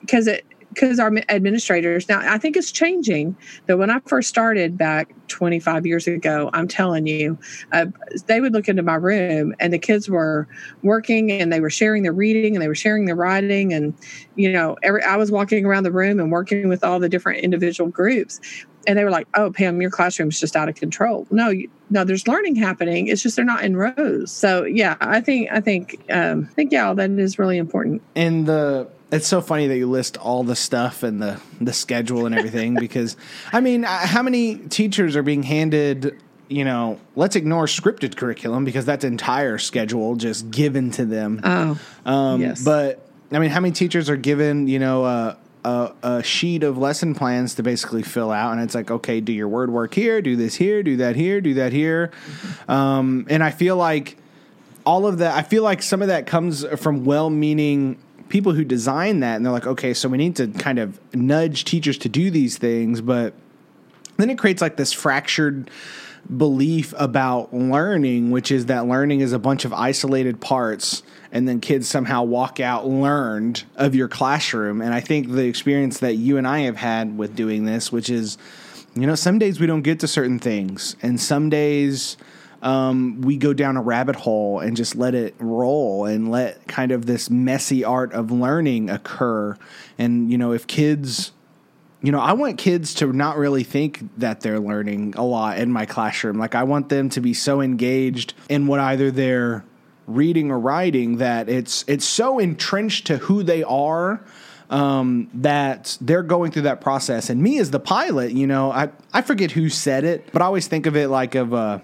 because it because our administrators now I think it's changing. But when I first started back 25 years ago, I'm telling you, uh, they would look into my room and the kids were working and they were sharing their reading and they were sharing their writing and you know every I was walking around the room and working with all the different individual groups and they were like, "Oh, Pam, your classroom's just out of control." No, you, no, there's learning happening. It's just they're not in rows. So yeah, I think I think um, I think yeah, that is really important. And the it's so funny that you list all the stuff and the the schedule and everything because I mean, uh, how many teachers are being handed you know, let's ignore scripted curriculum because that's entire schedule just given to them. Oh, um, yes. But I mean, how many teachers are given, you know, uh, a, a, sheet of lesson plans to basically fill out, and it's like, okay, do your word work here, do this here, do that here, do that here, um, and I feel like all of that. I feel like some of that comes from well-meaning people who design that, and they're like, okay, so we need to kind of nudge teachers to do these things, but then it creates like this fractured belief about learning, which is that learning is a bunch of isolated parts and then kids somehow walk out learned of your classroom. And I think the experience that you and I have had with doing this, which is, you know, some days we don't get to certain things, and some days um, we go down a rabbit hole and just let it roll and let kind of this messy art of learning occur. And, you know, if kids you know, I want kids to not really think that they're learning a lot in my classroom. Like, I want them to be so engaged in what either they're reading or writing that it's it's so entrenched to who they are um, that they're going through that process. And me as the pilot, you know, I I forget who said it, but I always think of it like of a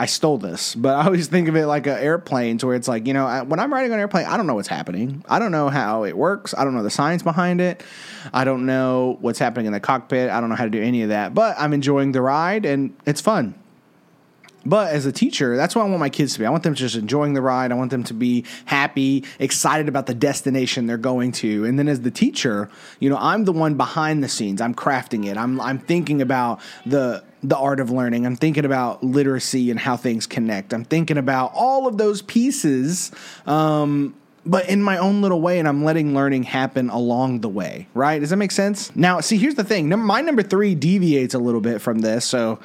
I stole this, but I always think of it like an airplane, to where it's like, you know, when I'm riding on an airplane, I don't know what's happening. I don't know how it works. I don't know the science behind it. I don't know what's happening in the cockpit. I don't know how to do any of that, but I'm enjoying the ride and it's fun. But as a teacher, that's what I want my kids to be. I want them to just enjoying the ride. I want them to be happy, excited about the destination they're going to. And then as the teacher, you know, I'm the one behind the scenes. I'm crafting it. I'm I'm thinking about the the art of learning. I'm thinking about literacy and how things connect. I'm thinking about all of those pieces. Um, but in my own little way, and I'm letting learning happen along the way, right? Does that make sense? Now, see, here's the thing. My number three deviates a little bit from this. So,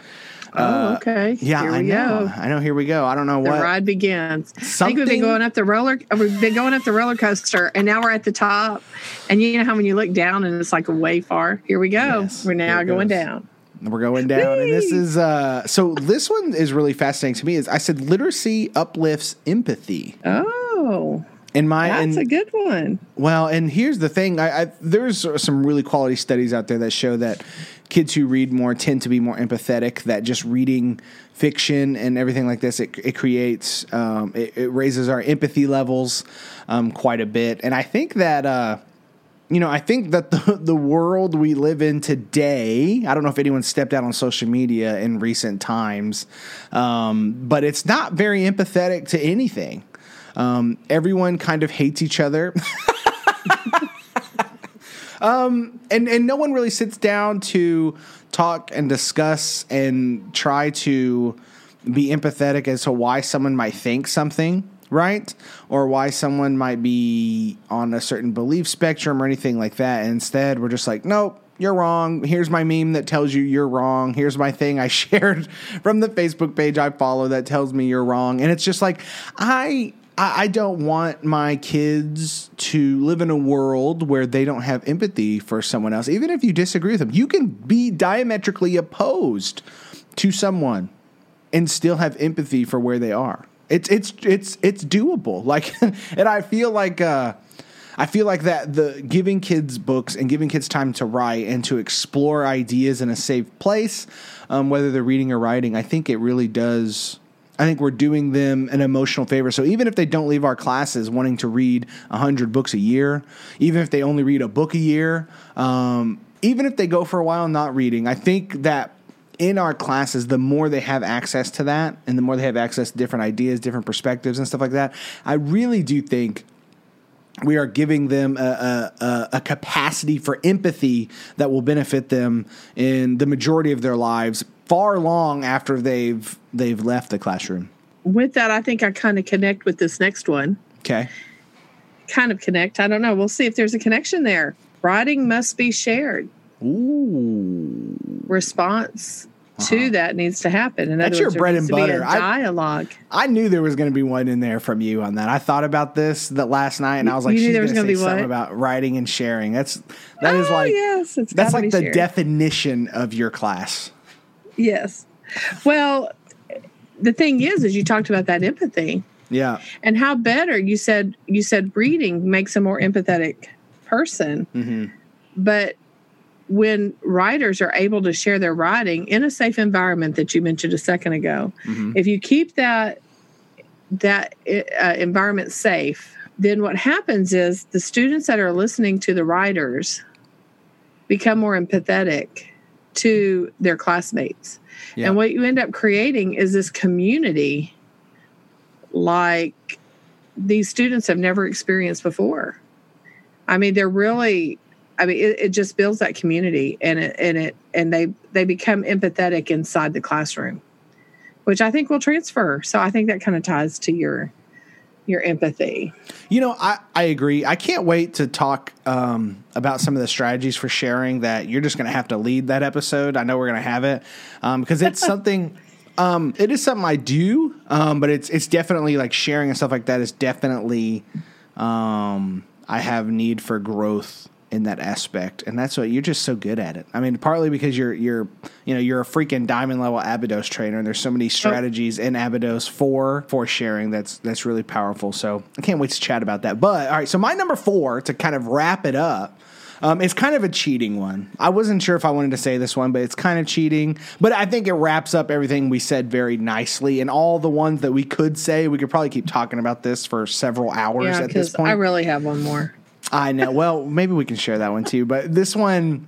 Oh, uh, okay. yeah, I know. Go. I know. Here we go. I don't know the what the ride begins. Something... I think we've been going up the roller. We've been going up the roller coaster, and now we're at the top. And you know how when you look down and it's like way far. Here we go. Yes, we're now going goes. down. We're going down, Whee! and this is uh. So this one is really fascinating to me. Is I said literacy uplifts empathy. Oh. In my, that's and, a good one. Well, and here's the thing: I, I, there's some really quality studies out there that show that kids who read more tend to be more empathetic. That just reading fiction and everything like this, it, it creates, um, it, it, raises our empathy levels um, quite a bit. And I think that. Uh, you know, I think that the the world we live in today. I don't know if anyone stepped out on social media in recent times, um, but it's not very empathetic to anything. Um, everyone kind of hates each other. um, and and no one really sits down to talk and discuss and try to be empathetic as to why someone might think something right or why someone might be on a certain belief spectrum or anything like that and instead we're just like nope you're wrong. Here's my meme that tells you you're wrong. Here's my thing I shared from the Facebook page I follow that tells me you're wrong. And it's just like I I, don't want my kids to live in a world where they don't have empathy for someone else, even if you disagree with them. You can be diametrically opposed to someone and still have empathy for where they are. It's it's it's it's doable. Like, and I feel like uh, I feel like that the giving kids books and giving kids time to write and to explore ideas in a safe place, um, whether they're reading or writing, I think it really does I think we're doing them an emotional favor. So even if they don't leave our classes wanting to read 100 books a year, even if they only read a book a year, um, even if they go for a while not reading, I think that in our classes, the more they have access to that and the more they have access to different ideas, different perspectives, and stuff like that, I really do think we are giving them a, a, a, capacity for empathy that will benefit them in the majority of their lives far long after they've they've left the classroom. With that, I think I kind of connect with this next one. Okay. Kind of connect. I don't know. We'll see if there's a connection there. Writing must be shared. Ooh. Response uh-huh. to that needs to happen. In That's your words, bread and butter. dialogue. I, I, knew there was going to be one in there from you on that. I thought about this that last night, and I was like, "She's going to say something what? about writing and sharing." That's that oh, is like yes, that's like the shared. definition of your class. Yes. Well, the thing is, is you talked about that empathy. Yeah. And how better you said you said reading makes a more empathetic person. Mm-hmm. But when writers are able to share their writing in a safe environment that you mentioned a second ago, mm-hmm. if you keep that that uh, environment safe, then what happens is the students that are listening to the writers become more empathetic to their classmates. Yeah. And what you end up creating is this community like these students have never experienced before. I mean, they're really I mean, it, it, just builds that community and it and it and they they become empathetic inside the classroom, which I think will transfer. So I think that kind of ties to your your empathy. You know, I, I agree. I can't wait to talk um, about some of the strategies for sharing that you're just going to have to lead that episode. I know we're going to have it because um, it's something. Um, it is something I do, um, but it's it's definitely like sharing and stuff like that is definitely um, I have need for growth in that aspect, and that's what you're just so good at it. I mean, partly because you're you're you know you're a freaking diamond level Abydos trainer, and there's so many strategies in Abydos for for sharing that's that's really powerful. So I can't wait to chat about that. But all right, so my number four to kind of wrap it up um, it's kind of a cheating one. I wasn't sure if I wanted to say this one, but it's kind of cheating. But I think it wraps up everything we said very nicely. And all the ones that we could say, we could probably keep talking about this for several hours yeah, at this point. I really have one more. I know. Well, maybe we can share that one too. But this one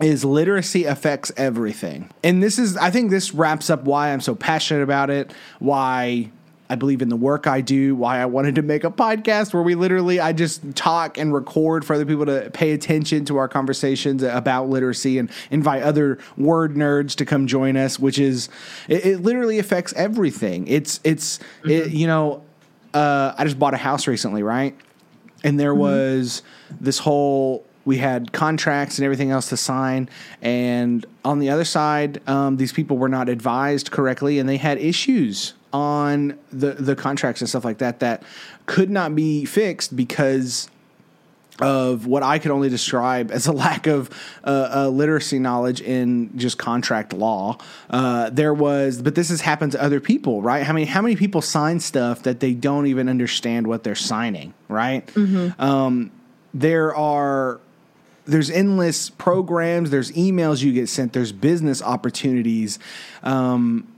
is literacy affects everything. And this is, I think this wraps up why I'm so passionate about it, why I believe in the work I do, why I wanted to make a podcast where we literally I just talk and record for other people to pay attention to our conversations about literacy and invite other word nerds to come join us, which is it, it literally affects everything. It's it's mm-hmm. it, you know uh, I just bought a house recently, right? And there mm-hmm. was this whole we had contracts and everything else to sign. And on the other side, um, these people were not advised correctly and they had issues on the the contracts and stuff like that that could not be fixed because of what I could only describe as a lack of uh, uh, literacy knowledge in just contract law. Uh, there was, but this has happened to other people, right? How many how many people sign stuff that they don't even understand what they're signing, right? Mm-hmm. Um, there are there's endless programs, there's emails you get sent, there's business opportunities. Um,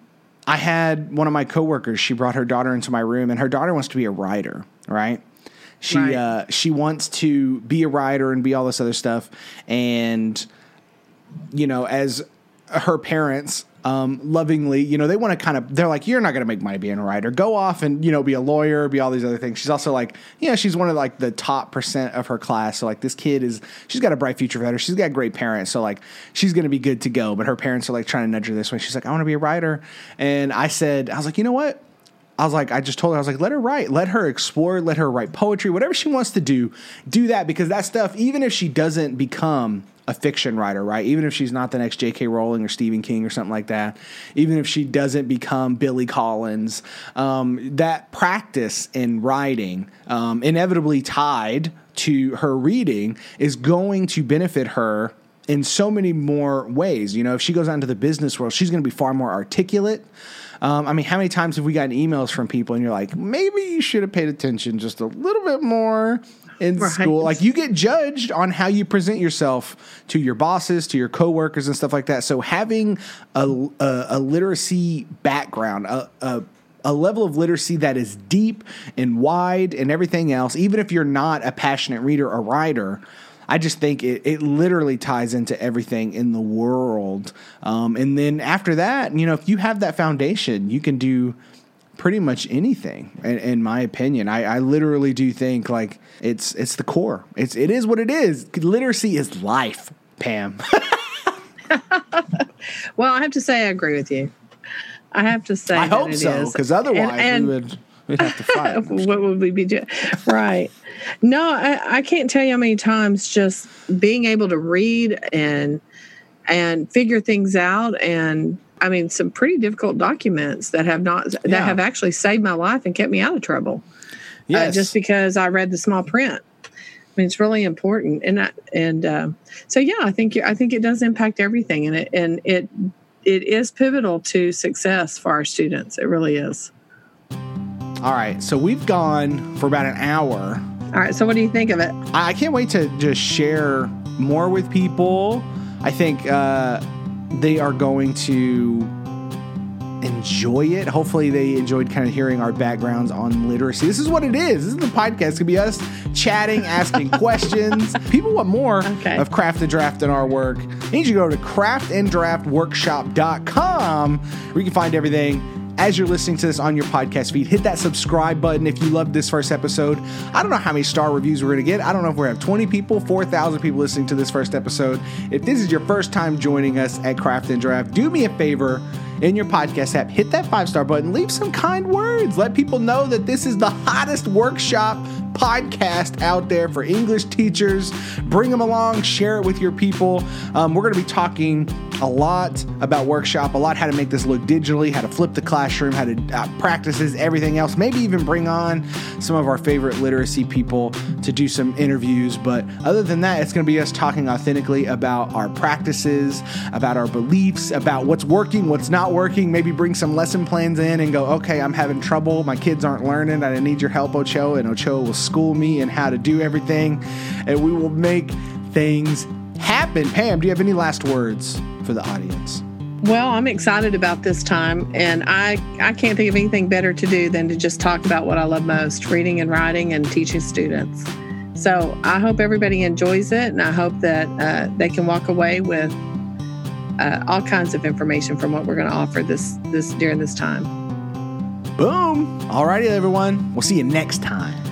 I had one of my coworkers. She brought her daughter into my room, and her daughter wants to be a writer. Right? She right. Uh, she wants to be a writer and be all this other stuff. And you know, as her parents, um, lovingly, you know, they want to kind of, they're like, you're not going to make money being a writer. Go off and, you know, be a lawyer, be all these other things. She's also like, yeah, she's one of like the top percent of her class. So like this kid is, she's got a bright future for her. She's got great parents. So like she's going to be good to go. But her parents are like trying to nudge her this way. She's like, I want to be a writer. And I said, I was like, you know what? I was like, I just told her, I was like, let her write, let her explore, let her write poetry, whatever she wants to do, do that because that stuff, even if she doesn't become a fiction writer, right? Even if she's not the next J.K. Rowling or Stephen King or something like that, even if she doesn't become Billy Collins, um, that practice in writing, um, inevitably tied to her reading, is going to benefit her in so many more ways. You know, if she goes out into the business world, she's going to be far more articulate. Um, I mean, how many times have we gotten emails from people and you're like, maybe you should have paid attention just a little bit more in right. school. Like you get judged on how you present yourself to your bosses, to your coworkers, and stuff like that. So having a, a, a literacy background, a, a a level of literacy that is deep and wide and everything else, even if you're not a passionate reader or writer, I just think it, it literally ties into everything in the world. Um, and then after that, you know, if you have that foundation, you can do pretty much anything in, in my opinion. I, I, literally do think like it's it's the core. It's it is what it is. Literacy is life pam. Well i have to say i agree with you. I have to say i hope so because otherwise and, and we would we'd have to fight what would we be doing right no I, I can't tell you how many times just being able to read and and figure things out and I mean, some pretty difficult documents that have not that yeah. have actually saved my life and kept me out of trouble. Uh, yes. Uh, just because I read the small print. I mean, it's really important, and I, and uh, so yeah, I think I think it does impact everything, and it and it it is pivotal to success for our students. It really is. All right, so we've gone for about an hour. All right, so what do you think of it? I can't wait to just share more with people. I think. Uh, they are going to enjoy it. Hopefully, they enjoyed kind of hearing our backgrounds on literacy. This is what it is. This is the podcast. It could be us chatting, asking questions. People want more okay. of Craft and Draft in our work. You need to go to craftanddraftworkshop.com where you can find everything as you're listening to this on your podcast feed, hit that subscribe button if you loved this first episode. I don't know how many star reviews we're going to get. I don't know if we're have 20 people, 4,000 people listening to this first episode. If this is your first time joining us at Craft and Draft, do me a favor in your podcast app, hit that five star button, leave some kind words. Let people know that this is the hottest workshop podcast out there for English teachers. Bring them along, share it with your people. Um, we're going to be talking a lot about workshop, a lot how to make this look digitally, how to flip the classroom, how to uh, practices, everything else. Maybe even bring on some of our favorite literacy people to do some interviews. But other than that, it's going to be us talking authentically about our practices, about our beliefs, about what's working, what's not working. Maybe bring some lesson plans in and go, okay, I'm having trouble. My kids aren't learning. I need your help, Ocho. And Ocho will school me in how to do everything. And we will make things happen. Pam, do you have any last words for the audience? Well, I'm excited about this time, and I, I can't think of anything better to do than to just talk about what I love most reading and writing and teaching students. So I hope everybody enjoys it, and I hope that uh, they can walk away with uh, all kinds of information from what we're going to offer this this during this time. Boom! Alrighty, everyone. We'll see you next time.